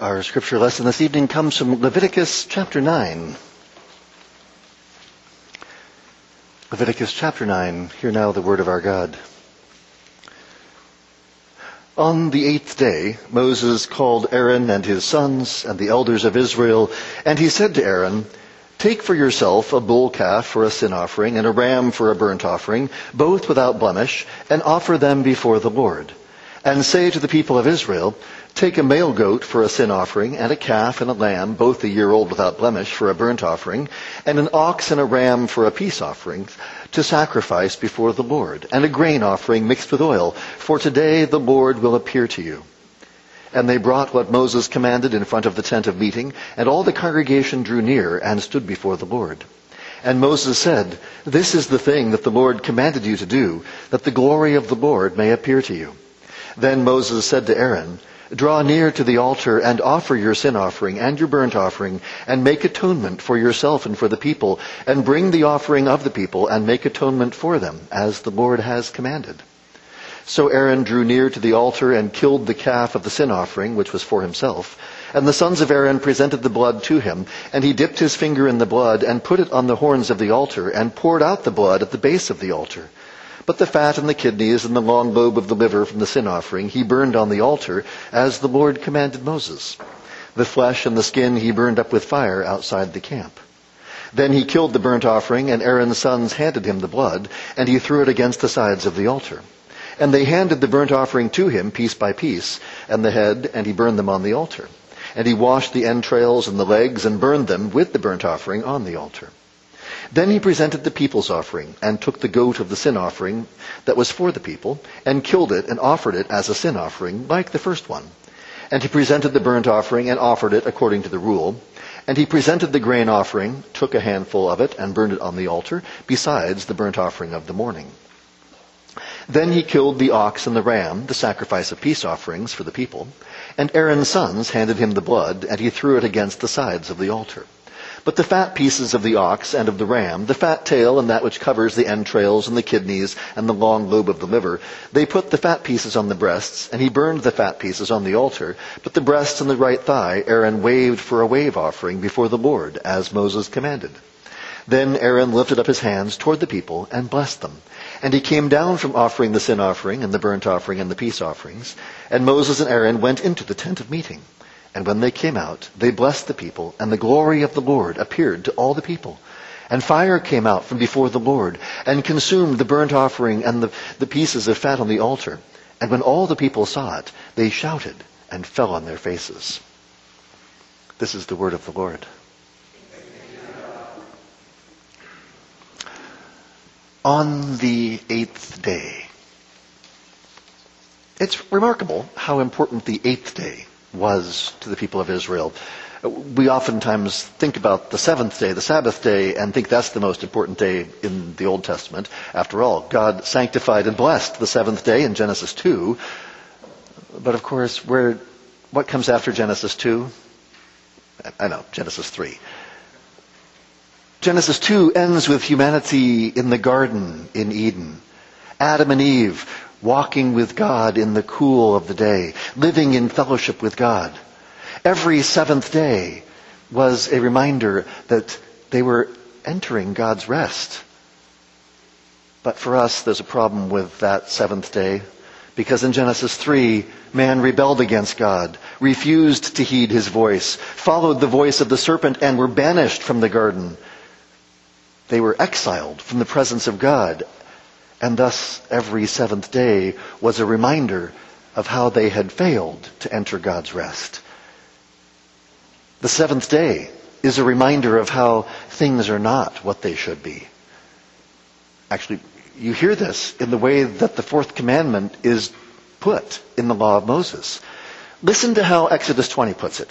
Our scripture lesson this evening comes from Leviticus chapter 9. Leviticus chapter 9. Hear now the word of our God. On the eighth day, Moses called Aaron and his sons and the elders of Israel, and he said to Aaron, Take for yourself a bull calf for a sin offering and a ram for a burnt offering, both without blemish, and offer them before the Lord. And say to the people of Israel, Take a male goat for a sin offering, and a calf and a lamb, both a year old without blemish, for a burnt offering, and an ox and a ram for a peace offering, to sacrifice before the Lord, and a grain offering mixed with oil, for today the Lord will appear to you. And they brought what Moses commanded in front of the tent of meeting, and all the congregation drew near and stood before the Lord. And Moses said, This is the thing that the Lord commanded you to do, that the glory of the Lord may appear to you. Then Moses said to Aaron, Draw near to the altar and offer your sin offering and your burnt offering and make atonement for yourself and for the people and bring the offering of the people and make atonement for them as the Lord has commanded. So Aaron drew near to the altar and killed the calf of the sin offering, which was for himself. And the sons of Aaron presented the blood to him, and he dipped his finger in the blood and put it on the horns of the altar and poured out the blood at the base of the altar. But the fat and the kidneys and the long lobe of the liver from the sin offering he burned on the altar, as the Lord commanded Moses. The flesh and the skin he burned up with fire outside the camp. Then he killed the burnt offering, and Aaron's sons handed him the blood, and he threw it against the sides of the altar. And they handed the burnt offering to him piece by piece, and the head, and he burned them on the altar. And he washed the entrails and the legs, and burned them with the burnt offering on the altar. Then he presented the people's offering and took the goat of the sin offering that was for the people and killed it and offered it as a sin offering like the first one. And he presented the burnt offering and offered it according to the rule. And he presented the grain offering, took a handful of it and burned it on the altar besides the burnt offering of the morning. Then he killed the ox and the ram, the sacrifice of peace offerings for the people. And Aaron's sons handed him the blood and he threw it against the sides of the altar. But the fat pieces of the ox and of the ram, the fat tail and that which covers the entrails and the kidneys and the long lobe of the liver, they put the fat pieces on the breasts, and he burned the fat pieces on the altar. But the breasts and the right thigh Aaron waved for a wave offering before the Lord, as Moses commanded. Then Aaron lifted up his hands toward the people and blessed them. And he came down from offering the sin offering and the burnt offering and the peace offerings. And Moses and Aaron went into the tent of meeting. And when they came out, they blessed the people, and the glory of the Lord appeared to all the people. And fire came out from before the Lord, and consumed the burnt offering and the, the pieces of fat on the altar. And when all the people saw it, they shouted and fell on their faces. This is the word of the Lord. On the eighth day. It's remarkable how important the eighth day was to the people of Israel. We oftentimes think about the seventh day, the Sabbath day, and think that's the most important day in the Old Testament. After all, God sanctified and blessed the seventh day in Genesis 2. But of course, where, what comes after Genesis 2? I know, Genesis 3. Genesis 2 ends with humanity in the garden in Eden. Adam and Eve walking with God in the cool of the day, living in fellowship with God. Every seventh day was a reminder that they were entering God's rest. But for us, there's a problem with that seventh day. Because in Genesis 3, man rebelled against God, refused to heed his voice, followed the voice of the serpent, and were banished from the garden. They were exiled from the presence of God and thus every seventh day was a reminder of how they had failed to enter God's rest. The seventh day is a reminder of how things are not what they should be. Actually, you hear this in the way that the fourth commandment is put in the law of Moses. Listen to how Exodus 20 puts it.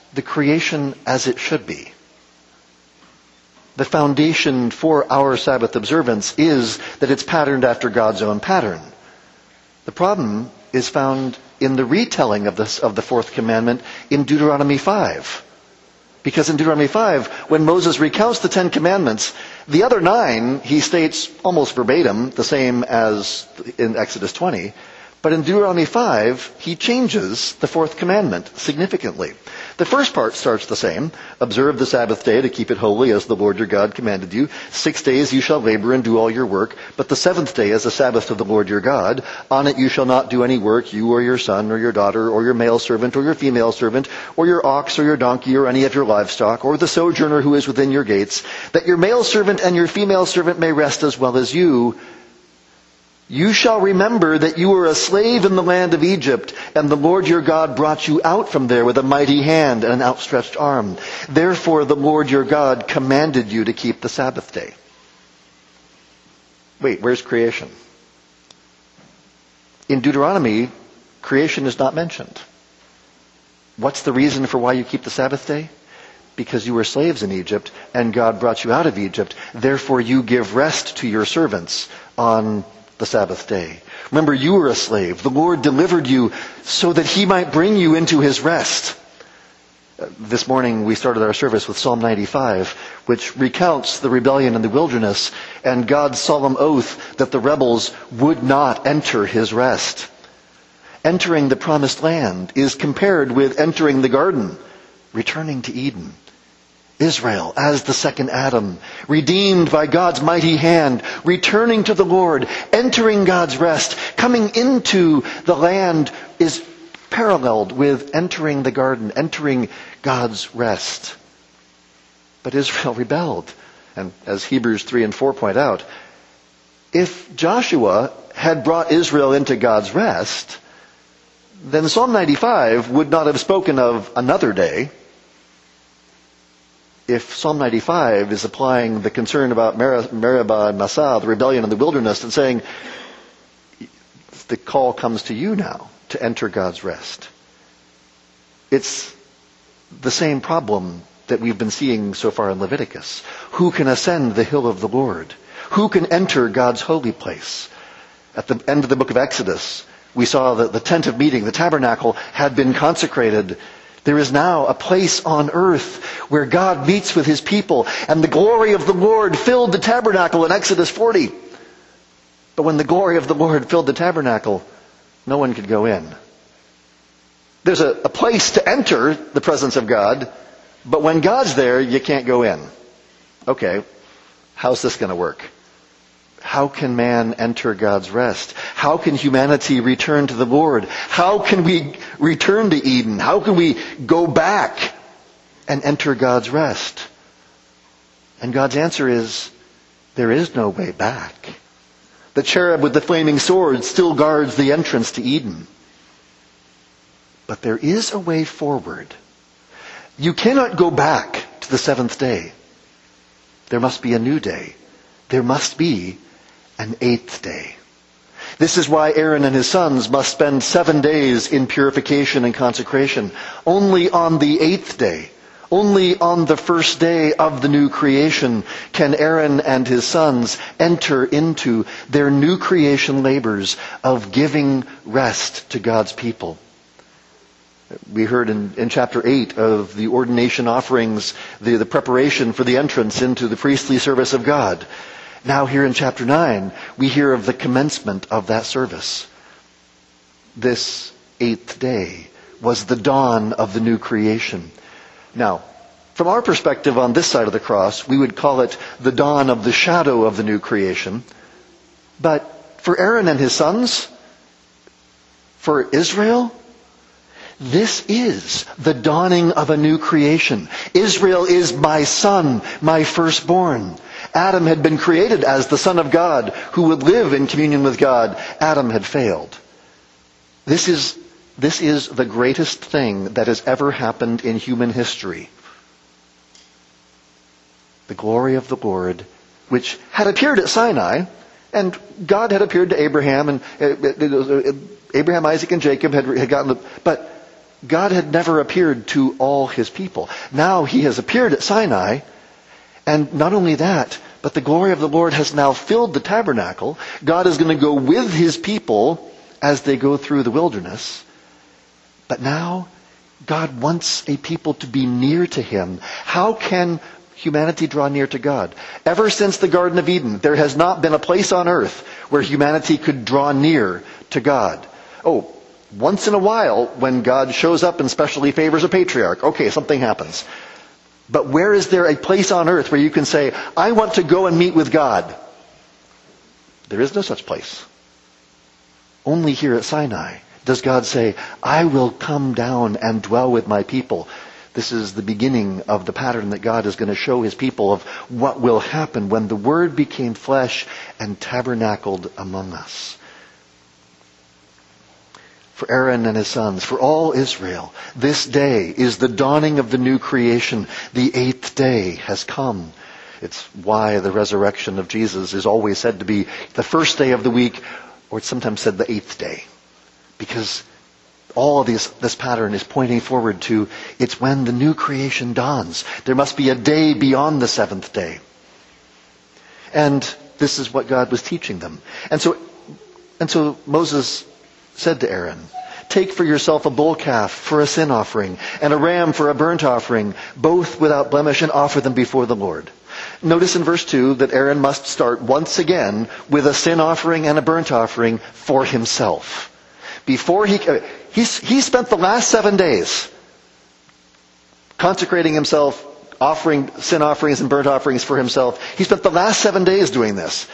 the creation as it should be. The foundation for our Sabbath observance is that it's patterned after God's own pattern. The problem is found in the retelling of, this, of the fourth commandment in Deuteronomy 5. Because in Deuteronomy 5, when Moses recounts the Ten Commandments, the other nine, he states almost verbatim, the same as in Exodus 20. But in Deuteronomy 5, he changes the fourth commandment significantly. The first part starts the same. Observe the Sabbath day to keep it holy as the Lord your God commanded you. Six days you shall labor and do all your work, but the seventh day is the Sabbath of the Lord your God. On it you shall not do any work, you or your son or your daughter or your male servant or your female servant or your ox or your donkey or any of your livestock or the sojourner who is within your gates, that your male servant and your female servant may rest as well as you you shall remember that you were a slave in the land of Egypt, and the Lord your God brought you out from there with a mighty hand and an outstretched arm. Therefore the Lord your God commanded you to keep the Sabbath day. Wait, where's creation? In Deuteronomy, creation is not mentioned. What's the reason for why you keep the Sabbath day? Because you were slaves in Egypt, and God brought you out of Egypt. Therefore you give rest to your servants on the Sabbath day. Remember, you were a slave. The Lord delivered you so that He might bring you into His rest. Uh, this morning we started our service with Psalm 95, which recounts the rebellion in the wilderness and God's solemn oath that the rebels would not enter His rest. Entering the promised land is compared with entering the garden, returning to Eden. Israel as the second Adam, redeemed by God's mighty hand, returning to the Lord, entering God's rest, coming into the land is paralleled with entering the garden, entering God's rest. But Israel rebelled. And as Hebrews 3 and 4 point out, if Joshua had brought Israel into God's rest, then Psalm 95 would not have spoken of another day, if Psalm 95 is applying the concern about Meribah and Massah, the rebellion in the wilderness, and saying, the call comes to you now to enter God's rest. It's the same problem that we've been seeing so far in Leviticus. Who can ascend the hill of the Lord? Who can enter God's holy place? At the end of the book of Exodus, we saw that the tent of meeting, the tabernacle, had been consecrated there is now a place on earth where God meets with his people, and the glory of the Lord filled the tabernacle in Exodus 40. But when the glory of the Lord filled the tabernacle, no one could go in. There's a, a place to enter the presence of God, but when God's there, you can't go in. Okay, how's this going to work? How can man enter God's rest? How can humanity return to the Lord? How can we return to Eden? How can we go back and enter God's rest? And God's answer is, there is no way back. The cherub with the flaming sword still guards the entrance to Eden. But there is a way forward. You cannot go back to the seventh day. There must be a new day. There must be an eighth day. This is why Aaron and his sons must spend seven days in purification and consecration. Only on the eighth day, only on the first day of the new creation can Aaron and his sons enter into their new creation labors of giving rest to God's people. We heard in, in chapter 8 of the ordination offerings, the, the preparation for the entrance into the priestly service of God. Now here in chapter 9, we hear of the commencement of that service. This eighth day was the dawn of the new creation. Now, from our perspective on this side of the cross, we would call it the dawn of the shadow of the new creation. But for Aaron and his sons, for Israel, this is the dawning of a new creation. Israel is my son, my firstborn. Adam had been created as the Son of God who would live in communion with God. Adam had failed. This is, this is the greatest thing that has ever happened in human history. The glory of the Lord, which had appeared at Sinai, and God had appeared to Abraham, and uh, uh, uh, Abraham, Isaac, and Jacob had, had gotten the, but God had never appeared to all his people. Now he has appeared at Sinai, and not only that, but the glory of the Lord has now filled the tabernacle. God is going to go with his people as they go through the wilderness. But now, God wants a people to be near to him. How can humanity draw near to God? Ever since the Garden of Eden, there has not been a place on earth where humanity could draw near to God. Oh, once in a while, when God shows up and specially favors a patriarch, okay, something happens. But where is there a place on earth where you can say, I want to go and meet with God? There is no such place. Only here at Sinai does God say, I will come down and dwell with my people. This is the beginning of the pattern that God is going to show his people of what will happen when the Word became flesh and tabernacled among us for Aaron and his sons, for all Israel. This day is the dawning of the new creation. The eighth day has come. It's why the resurrection of Jesus is always said to be the first day of the week, or it's sometimes said the eighth day. Because all of this, this pattern is pointing forward to it's when the new creation dawns. There must be a day beyond the seventh day. And this is what God was teaching them. And so, and so Moses said to Aaron, Take for yourself a bull calf for a sin offering and a ram for a burnt offering, both without blemish, and offer them before the Lord. Notice in verse 2 that Aaron must start once again with a sin offering and a burnt offering for himself. Before he, he, he spent the last seven days consecrating himself, offering sin offerings and burnt offerings for himself. He spent the last seven days doing this.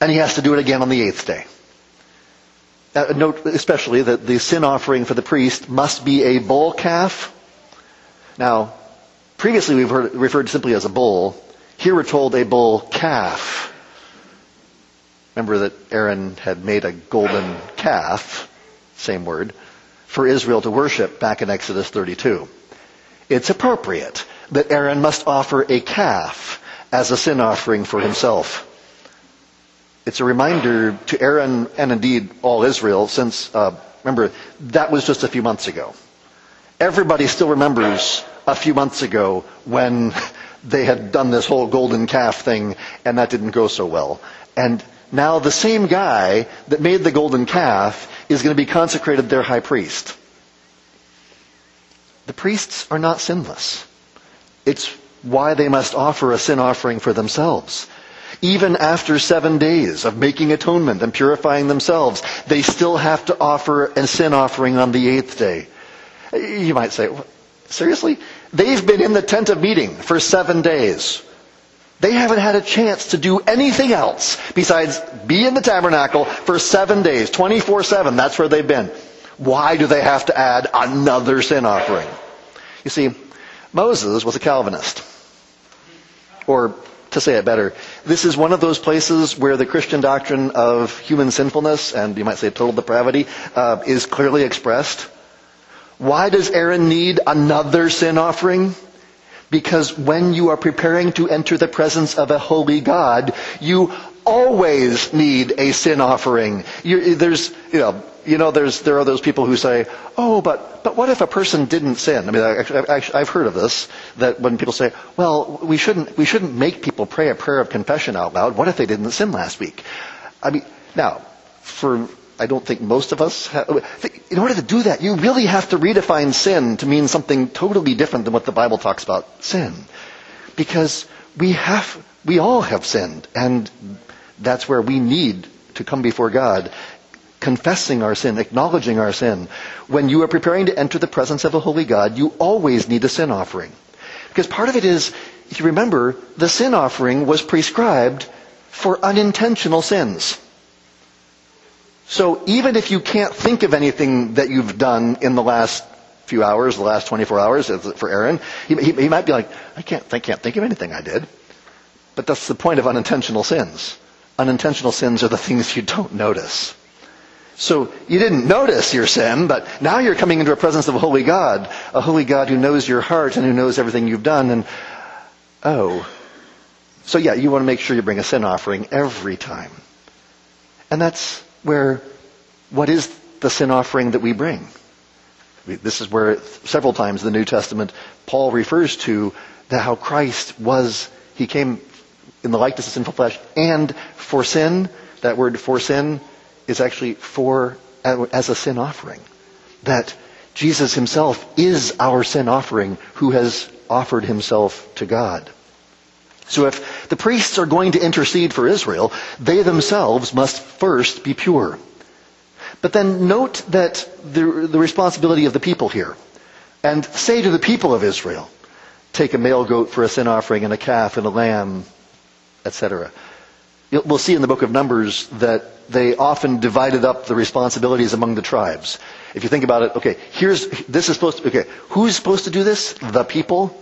And he has to do it again on the eighth day. Uh, note especially that the sin offering for the priest must be a bull calf. Now, previously we've heard, referred simply as a bull. Here we're told a bull calf. Remember that Aaron had made a golden calf, same word, for Israel to worship back in Exodus 32. It's appropriate that Aaron must offer a calf as a sin offering for himself. It's a reminder to Aaron and indeed all Israel since, uh, remember, that was just a few months ago. Everybody still remembers a few months ago when they had done this whole golden calf thing and that didn't go so well. And now the same guy that made the golden calf is going to be consecrated their high priest. The priests are not sinless. It's why they must offer a sin offering for themselves. Even after seven days of making atonement and purifying themselves, they still have to offer a sin offering on the eighth day. You might say, seriously? They've been in the tent of meeting for seven days. They haven't had a chance to do anything else besides be in the tabernacle for seven days, 24-7. That's where they've been. Why do they have to add another sin offering? You see, Moses was a Calvinist. Or to say it better, this is one of those places where the Christian doctrine of human sinfulness and you might say total depravity uh, is clearly expressed. Why does Aaron need another sin offering? Because when you are preparing to enter the presence of a holy God, you always need a sin offering. You, there's, you know, you know, there's, there are those people who say, oh, but, but what if a person didn't sin? I mean, I, have heard of this, that when people say, well, we shouldn't, we shouldn't make people pray a prayer of confession out loud. What if they didn't sin last week? I mean, now, for, I don't think most of us, have, in order to do that, you really have to redefine sin to mean something totally different than what the Bible talks about sin. Because we have, we all have sinned, and that's where we need to come before God confessing our sin, acknowledging our sin. When you are preparing to enter the presence of a holy God, you always need a sin offering. Because part of it is, if you remember, the sin offering was prescribed for unintentional sins. So even if you can't think of anything that you've done in the last few hours, the last 24 hours for Aaron, he, he, he might be like, I can't, I can't think of anything I did. But that's the point of unintentional sins. Unintentional sins are the things you don't notice. So you didn't notice your sin, but now you're coming into a presence of a holy God, a holy God who knows your heart and who knows everything you've done. And oh, so yeah, you want to make sure you bring a sin offering every time. And that's where, what is the sin offering that we bring? This is where several times in the New Testament Paul refers to how Christ was, he came in the likeness of sinful flesh and for sin. That word for sin is actually for, as a sin offering. That Jesus himself is our sin offering who has offered himself to God. So if the priests are going to intercede for Israel, they themselves must first be pure. But then note that the, the responsibility of the people here. And say to the people of Israel, take a male goat for a sin offering and a calf and a lamb, etc. We'll see in the book of Numbers that they often divided up the responsibilities among the tribes. If you think about it, okay, here's, this is supposed to, okay, who's supposed to do this? The people?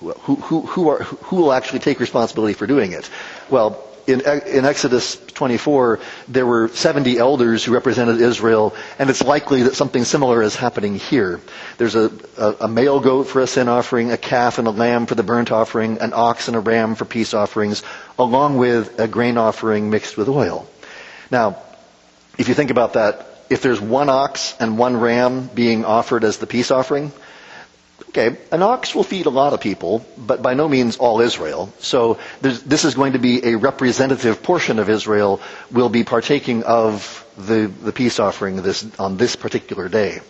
Who, who, who, are, who will actually take responsibility for doing it? Well, in, in Exodus 24, there were 70 elders who represented Israel, and it's likely that something similar is happening here. There's a, a, a, male goat for a sin offering, a calf and a lamb for the burnt offering, an ox and a ram for peace offerings, along with a grain offering mixed with oil. Now, if you think about that, if there's one ox and one ram being offered as the peace offering, Okay, an ox will feed a lot of people, but by no means all Israel. So this is going to be a representative portion of Israel will be partaking of the, the peace offering this, on this particular day.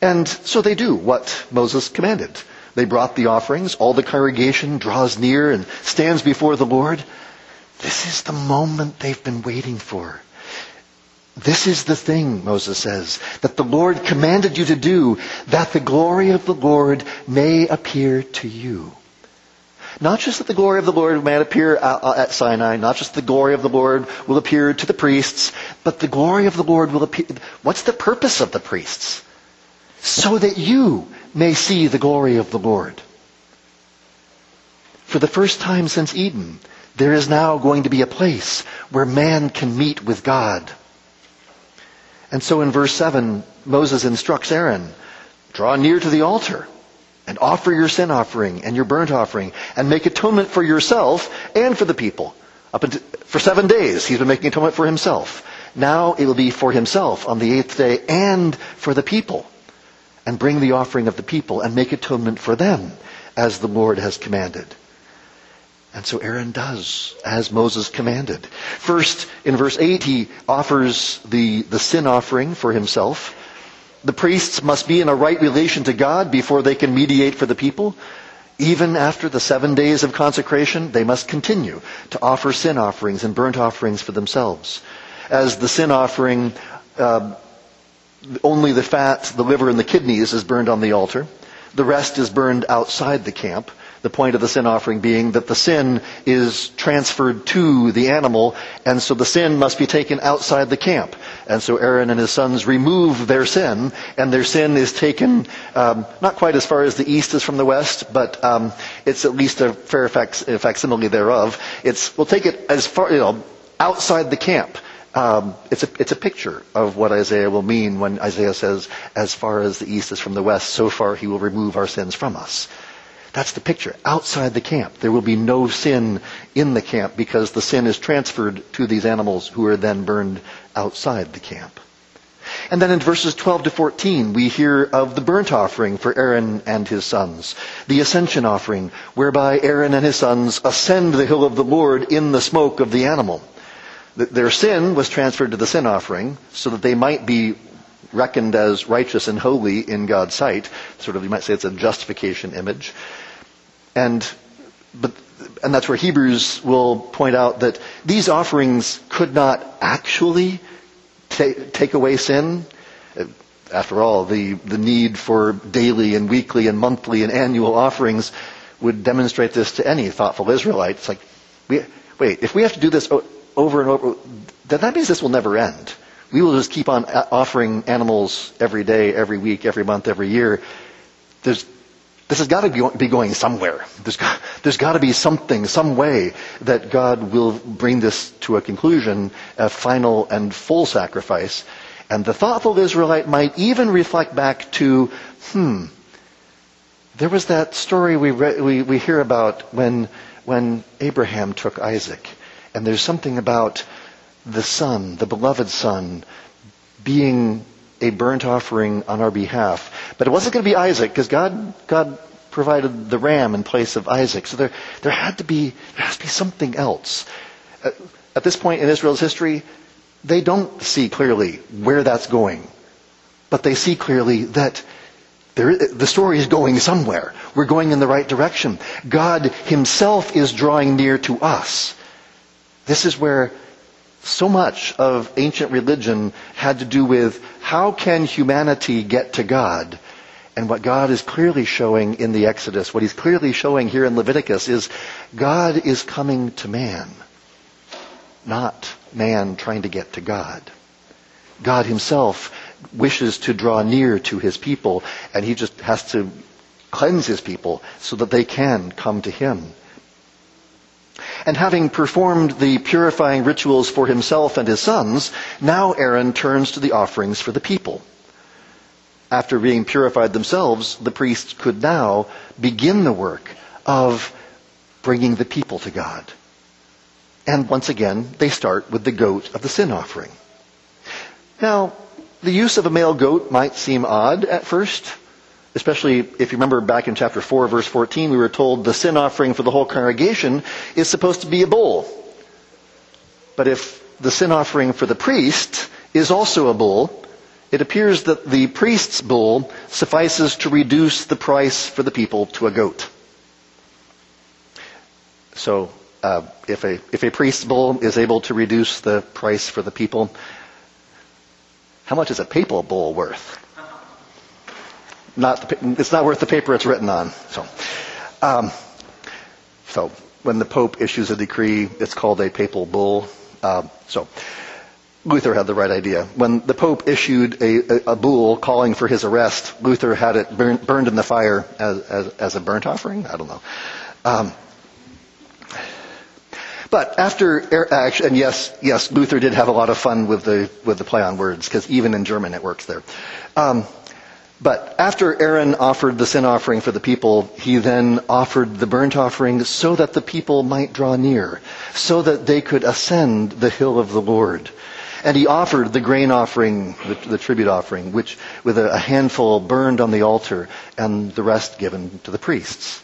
And so they do what Moses commanded. They brought the offerings. All the congregation draws near and stands before the Lord. This is the moment they've been waiting for. This is the thing, Moses says, that the Lord commanded you to do, that the glory of the Lord may appear to you. Not just that the glory of the Lord may appear uh, uh, at Sinai, not just the glory of the Lord will appear to the priests, but the glory of the Lord will appear. What's the purpose of the priests? So that you may see the glory of the Lord. For the first time since Eden, there is now going to be a place where man can meet with God. And so in verse 7, Moses instructs Aaron, draw near to the altar and offer your sin offering and your burnt offering and make atonement for yourself and for the people. Up until, for seven days, he's been making atonement for himself. Now it will be for himself on the eighth day and for the people. And bring the offering of the people and make atonement for them as the Lord has commanded. And so Aaron does, as Moses commanded. First, in verse 8, he offers the, the sin offering for himself. The priests must be in a right relation to God before they can mediate for the people. Even after the seven days of consecration, they must continue to offer sin offerings and burnt offerings for themselves. As the sin offering, uh, only the fat, the liver, and the kidneys is burned on the altar. The rest is burned outside the camp. The point of the sin offering being that the sin is transferred to the animal, and so the sin must be taken outside the camp. And so Aaron and his sons remove their sin, and their sin is taken um, not quite as far as the east is from the west, but um, it's at least a fair fac- facsimile thereof. It's we'll take it as far, you know, outside the camp. Um, it's, a, it's a picture of what Isaiah will mean when Isaiah says, as far as the east is from the west, so far he will remove our sins from us. That's the picture. Outside the camp, there will be no sin in the camp because the sin is transferred to these animals who are then burned outside the camp. And then in verses 12 to 14, we hear of the burnt offering for Aaron and his sons, the ascension offering, whereby Aaron and his sons ascend the hill of the Lord in the smoke of the animal. Their sin was transferred to the sin offering so that they might be reckoned as righteous and holy in God's sight. Sort of, you might say it's a justification image. And, but, and that's where Hebrews will point out that these offerings could not actually take away sin. After all, the, the need for daily and weekly and monthly and annual offerings would demonstrate this to any thoughtful Israelite. It's like, we, wait, if we have to do this over and over, then that means this will never end. We will just keep on uh, offering animals every day, every week, every month, every year. There's this has got to be going somewhere. There's got, to be something, some way that God will bring this to a conclusion, a final and full sacrifice. And the thoughtful Israelite might even reflect back to, hmm, there was that story we, re- we, we hear about when, when Abraham took Isaac. And there's something about the son, the beloved son, being a burnt offering on our behalf. But it wasn't going to be Isaac because God, God provided the ram in place of Isaac. So there, there had to be, there has to be something else. At, this point in Israel's history, they don't see clearly where that's going. But they see clearly that there, the story is going somewhere. We're going in the right direction. God himself is drawing near to us. This is where so much of ancient religion had to do with how can humanity get to God? And what God is clearly showing in the Exodus, what he's clearly showing here in Leviticus is God is coming to man, not man trying to get to God. God himself wishes to draw near to his people, and he just has to cleanse his people so that they can come to him. And having performed the purifying rituals for himself and his sons, now Aaron turns to the offerings for the people. After being purified themselves, the priests could now begin the work of bringing the people to God. And once again, they start with the goat of the sin offering. Now, the use of a male goat might seem odd at first, especially if you remember back in chapter 4, verse 14, we were told the sin offering for the whole congregation is supposed to be a bull. But if the sin offering for the priest is also a bull, it appears that the priest's bull suffices to reduce the price for the people to a goat. So, uh, if a if a priest's bull is able to reduce the price for the people, how much is a papal bull worth? Not the, it's not worth the paper it's written on. So, um, so when the Pope issues a decree, it's called a papal bull. Um, so Luther had the right idea. When the Pope issued a, a, a bull calling for his arrest, Luther had it burn, burned in the fire as, as, as, a burnt offering. I don't know. Um, but after, and yes, yes, Luther did have a lot of fun with the with the play on words because even in German it works there. Um, but after Aaron offered the sin offering for the people, he then offered the burnt offering so that the people might draw near, so that they could ascend the hill of the Lord. And he offered the grain offering, the, the tribute offering, which with a, a handful burned on the altar and the rest given to the priests.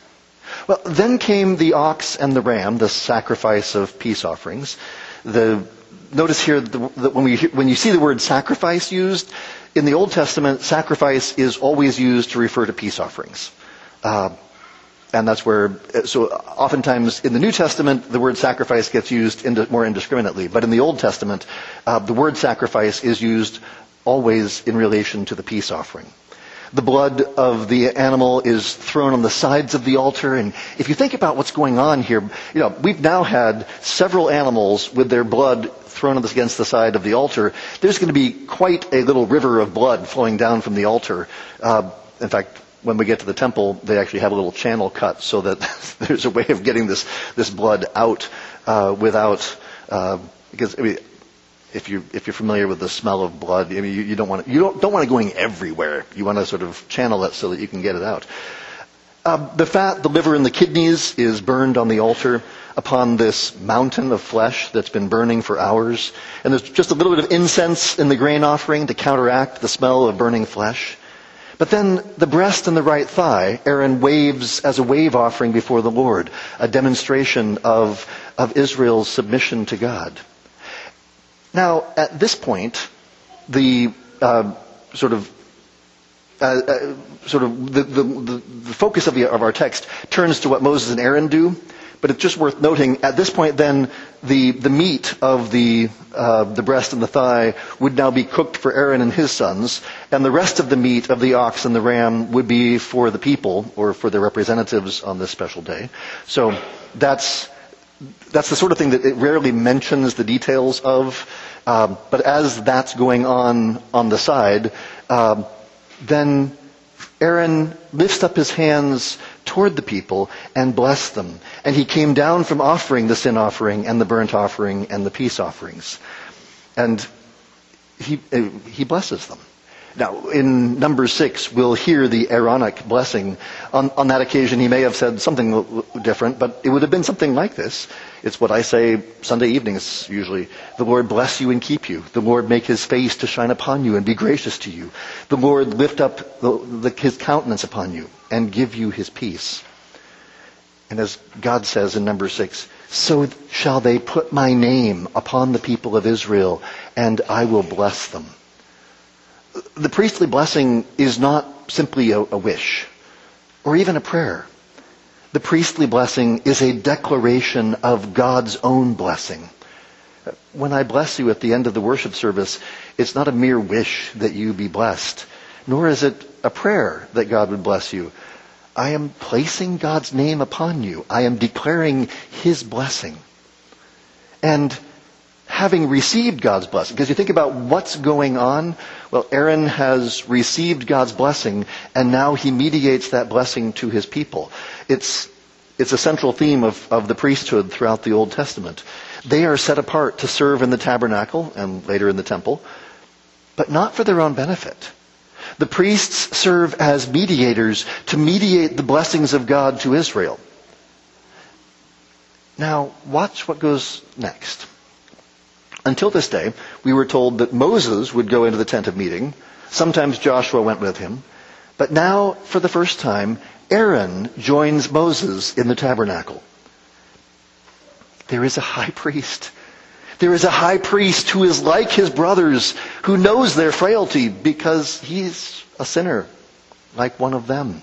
Well, then came the ox and the ram, the sacrifice of peace offerings. The, notice here that when, we, when you see the word sacrifice used, in the Old Testament, sacrifice is always used to refer to peace offerings. Uh, and that's where, so oftentimes in the New Testament, the word sacrifice gets used more indiscriminately. But in the Old Testament, uh, the word sacrifice is used always in relation to the peace offering. The blood of the animal is thrown on the sides of the altar. And if you think about what's going on here, you know, we've now had several animals with their blood thrown against the side of the altar, there's going to be quite a little river of blood flowing down from the altar. Uh, in fact, when we get to the temple, they actually have a little channel cut so that there's a way of getting this this blood out uh, without uh, because I mean, if you if you're familiar with the smell of blood, I mean, you, you don't want you don't don't want it going everywhere. You want to sort of channel it so that you can get it out. Uh, the fat, the liver, and the kidneys is burned on the altar upon this mountain of flesh that's been burning for hours. And there's just a little bit of incense in the grain offering to counteract the smell of burning flesh. But then the breast and the right thigh, Aaron waves as a wave offering before the Lord, a demonstration of, of Israel's submission to God. Now, at this point, the uh, sort of uh, uh, sort of the, the, the, focus of, the, of our text turns to what Moses and Aaron do. But it's just worth noting, at this point then, the, the meat of the, uh, the breast and the thigh would now be cooked for Aaron and his sons, and the rest of the meat of the ox and the ram would be for the people, or for their representatives on this special day. So that's, that's the sort of thing that it rarely mentions the details of, um, but as that's going on on the side, um, then Aaron lifts up his hands toward the people and blessed them. And he came down from offering the sin offering and the burnt offering and the peace offerings. And he, uh, he blesses them. Now, in Numbers six, we'll hear the Aaronic blessing. On, on, that occasion, he may have said something different, but it would have been something like this. It's what I say Sunday evenings usually. The Lord bless you and keep you. The Lord make his face to shine upon you and be gracious to you. The Lord lift up the, the, his countenance upon you and give you his peace. And as God says in Numbers six, so shall they put my name upon the people of Israel, and I will bless them the priestly blessing is not simply a, a wish or even a prayer. The priestly blessing is a declaration of God's own blessing. When I bless you at the end of the worship service, it's not a mere wish that you be blessed, nor is it a prayer that God would bless you. I am placing God's name upon you. I am declaring His blessing. And having received God's blessing. Because you think about what's going on. Well, Aaron has received God's blessing, and now he mediates that blessing to his people. It's, it's a central theme of, of the priesthood throughout the Old Testament. They are set apart to serve in the tabernacle and later in the temple, but not for their own benefit. The priests serve as mediators to mediate the blessings of God to Israel. Now, watch what goes next. Until this day, we were told that Moses would go into the tent of meeting. Sometimes Joshua went with him. But now, for the first time, Aaron joins Moses in the tabernacle. There is a high priest. There is a high priest who is like his brothers, who knows their frailty because he's a sinner, like one of them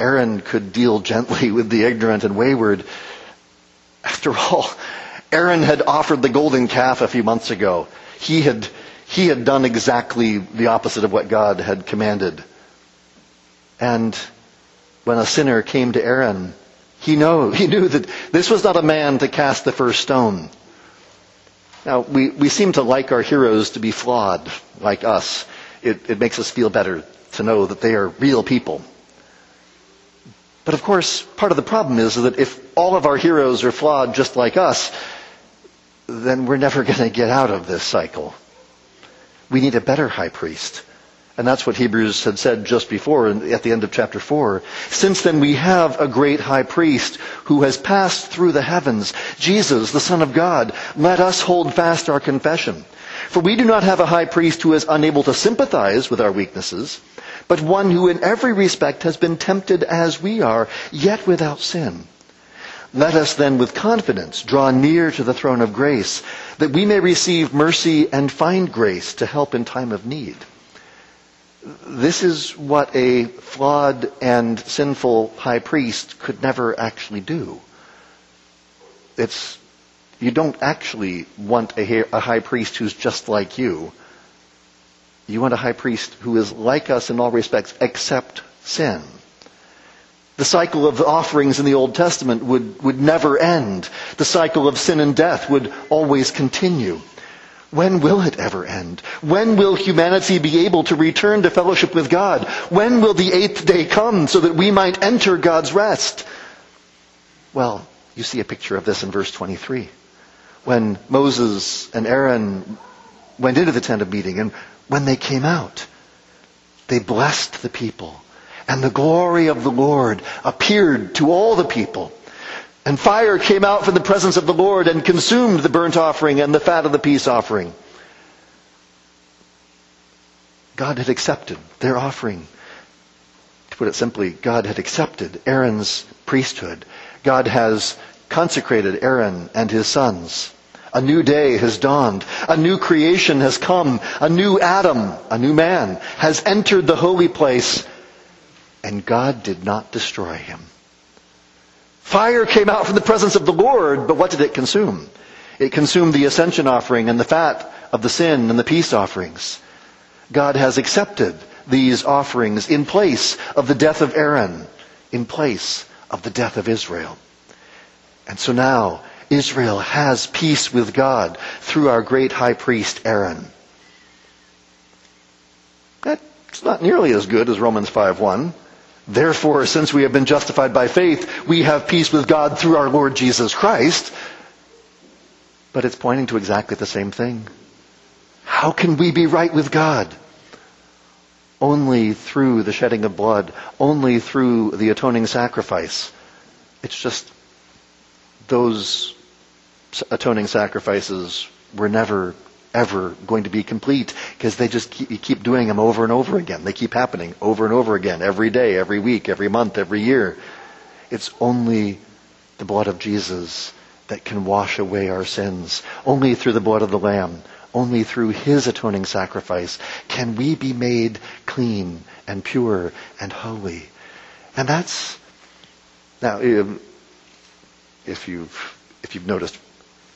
Aaron could deal gently with the ignorant and wayward. After all, Aaron had offered the golden calf a few months ago. He had, he had done exactly the opposite of what God had commanded. And when a sinner came to Aaron, he knew, he knew that this was not a man to cast the first stone. Now, we, we seem to like our heroes to be flawed, like us. It, it makes us feel better to know that they are real people. But of course, part of the problem is that if all of our heroes are flawed just like us, then we're never going to get out of this cycle. We need a better high priest. And that's what Hebrews had said just before at the end of chapter 4. Since then we have a great high priest who has passed through the heavens, Jesus, the Son of God. Let us hold fast our confession. For we do not have a high priest who is unable to sympathize with our weaknesses, but one who in every respect has been tempted as we are, yet without sin. Let us then with confidence draw near to the throne of grace, that we may receive mercy and find grace to help in time of need. This is what a flawed and sinful high priest could never actually do. It's, you don't actually want a, high priest who's just like you. You want a high priest who is like us in all respects except sin. The cycle of offerings in the Old Testament would, would never end. The cycle of sin and death would always continue. When will it ever end? When will humanity be able to return to fellowship with God? When will the eighth day come so that we might enter God's rest? Well, you see a picture of this in verse 23. When Moses and Aaron went into the tent of meeting and when they came out, they blessed the people. And the glory of the Lord appeared to all the people. And fire came out from the presence of the Lord and consumed the burnt offering and the fat of the peace offering. God had accepted their offering. To put it simply, God had accepted Aaron's priesthood. God has consecrated Aaron and his sons. A new day has dawned. A new creation has come. A new Adam, a new man, has entered the holy place. And God did not destroy him. Fire came out from the presence of the Lord, but what did it consume? It consumed the ascension offering and the fat of the sin and the peace offerings. God has accepted these offerings in place of the death of Aaron, in place of the death of Israel. And so now Israel has peace with God through our great high priest Aaron. That's not nearly as good as Romans 5.1. Therefore, since we have been justified by faith, we have peace with God through our Lord Jesus Christ. But it's pointing to exactly the same thing. How can we be right with God? Only through the shedding of blood, only through the atoning sacrifice. It's just those atoning sacrifices were never ever going to be complete because they just keep, keep doing them over and over again. They keep happening over and over again, every day, every week, every month, every year. It's only the blood of Jesus that can wash away our sins. Only through the blood of the Lamb, only through His atoning sacrifice can we be made clean and pure and holy. And that's, now, if you've, if you've noticed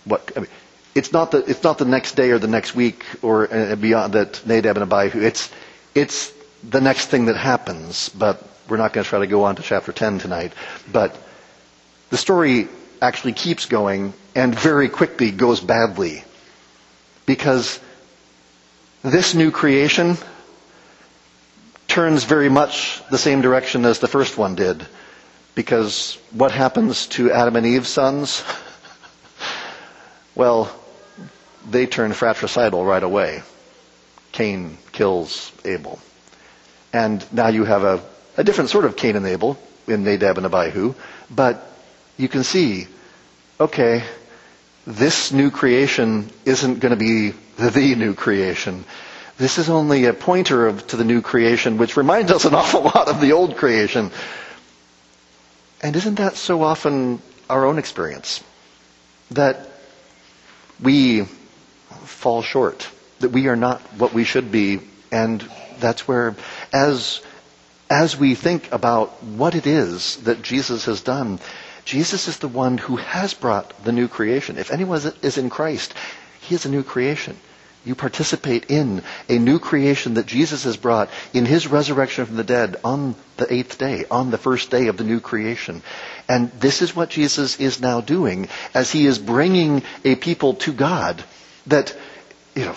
what, I mean, it's not the, it's not the next day or the next week or uh, beyond that Nadab and Abihu. It's, it's the next thing that happens, but we're not going to try to go on to chapter 10 tonight. But the story actually keeps going and very quickly goes badly because this new creation turns very much the same direction as the first one did. Because what happens to Adam and Eve's sons? well, they turn fratricidal right away. Cain kills Abel. And now you have a, a different sort of Cain and Abel in Nadab and Abihu, but you can see, okay, this new creation isn't going to be the, new creation. This is only a pointer of, to the new creation, which reminds us an awful lot of the old creation. And isn't that so often our own experience? That we fall short, that we are not what we should be, and that's where, as, as we think about what it is that Jesus has done, Jesus is the one who has brought the new creation. If anyone is in Christ, he is a new creation. You participate in a new creation that Jesus has brought in his resurrection from the dead on the eighth day, on the first day of the new creation. And this is what Jesus is now doing as he is bringing a people to God that, you know,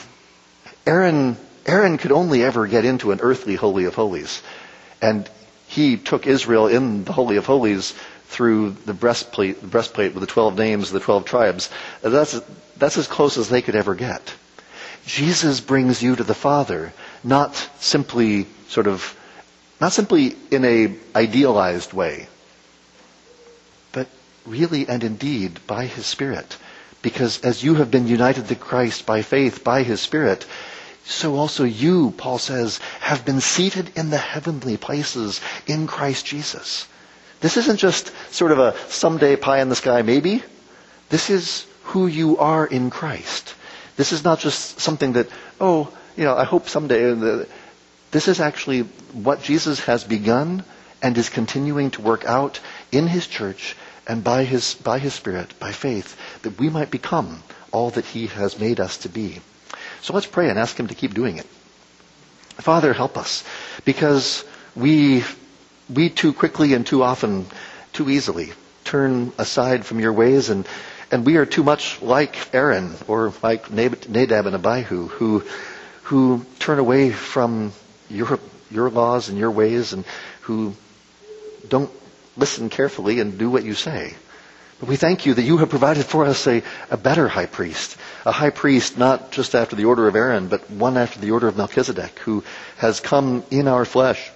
Aaron, Aaron could only ever get into an earthly Holy of Holies. And he took Israel in the Holy of Holies through the breastplate, breastplate with the 12 names of the 12 tribes. That's, that's as close as they could ever get. Jesus brings you to the Father, not simply sort of, not simply in a idealized way, but really and indeed by His Spirit. Because as you have been united to Christ by faith, by His Spirit, so also you, Paul says, have been seated in the heavenly places in Christ Jesus. This isn't just sort of a someday pie in the sky maybe. This is who you are in Christ. This is not just something that, oh, you know, I hope someday. This is actually what Jesus has begun and is continuing to work out in his church and by his, by his Spirit, by faith, that we might become all that he has made us to be. So let's pray and ask him to keep doing it. Father, help us because we we too quickly and too often, too easily turn aside from your ways and and we are too much like Aaron or like Nadab and Abihu who who turn away from your your laws and your ways and who don't listen carefully and do what you say. But we thank you that you have provided for us a, a better high priest. A high priest not just after the order of Aaron, but one after the order of Melchizedek, who has come in our flesh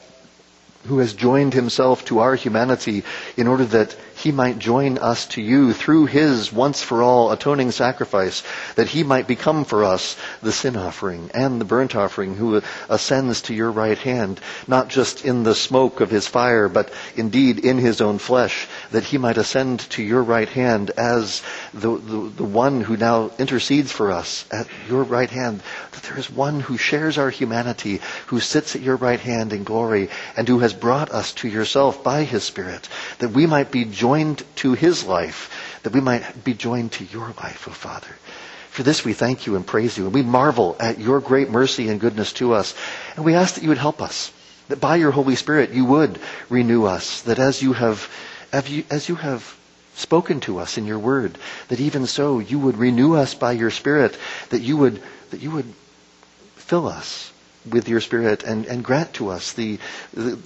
who has joined himself to our humanity in order that he might join us to you through his once for all atoning sacrifice, that he might become for us the sin offering and the burnt offering who ascends to your right hand, not just in the smoke of his fire, but indeed in his own flesh, that he might ascend to your right hand as the, the, the one who now intercedes for us at your right hand, that there is one who shares our humanity, who sits at your right hand in glory, and who has brought us to yourself by his Spirit, that we might be joined to his life, that we might be joined to your life, O oh Father. For this we thank you and praise you, and we marvel at your great mercy and goodness to us. And we ask that you would help us, that by your Holy Spirit you would renew us, that as you have, as you have spoken to us in your word, that even so you would renew us by your Spirit, that you would, that you would fill us with your Spirit and, and grant to us the, the,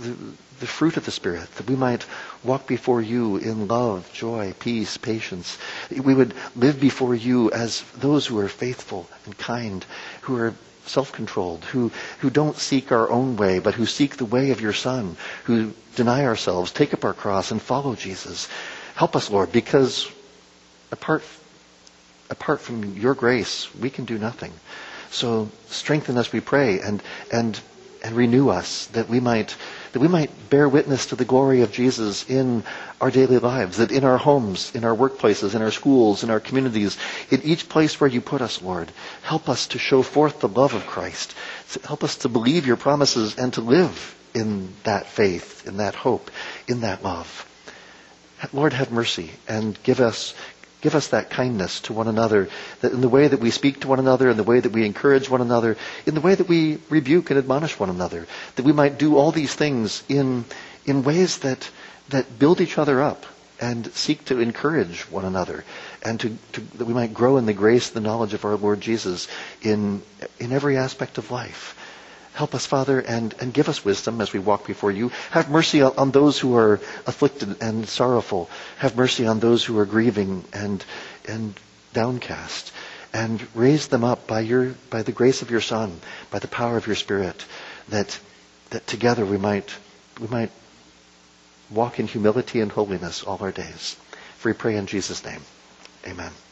the, the fruit of the Spirit, that we might walk before you in love, joy, peace, patience. We would live before you as those who are faithful and kind, who are self-controlled, who, who don't seek our own way, but who seek the way of your Son, who deny ourselves, take up our cross, and follow Jesus. Help us, Lord, because apart, apart from your grace, we can do nothing. So strengthen us, we pray, and, and, and renew us that we might that we might bear witness to the glory of Jesus in our daily lives, that in our homes, in our workplaces, in our schools, in our communities, in each place where you put us, Lord, help us to show forth the love of Christ. Help us to believe your promises and to live in that faith, in that hope, in that love. Lord, have mercy and give us Give us that kindness to one another, that in the way that we speak to one another, in the way that we encourage one another, in the way that we rebuke and admonish one another, that we might do all these things in, in ways that, that build each other up and seek to encourage one another, and to, to, that we might grow in the grace, the knowledge of our Lord Jesus in, in every aspect of life. Help us, Father, and, and give us wisdom as we walk before you. Have mercy on, those who are afflicted and sorrowful. Have mercy on those who are grieving and, and downcast. And raise them up by your, by the grace of your Son, by the power of your Spirit, that, that together we might, we might walk in humility and holiness all our days. For we pray in Jesus' name. Amen.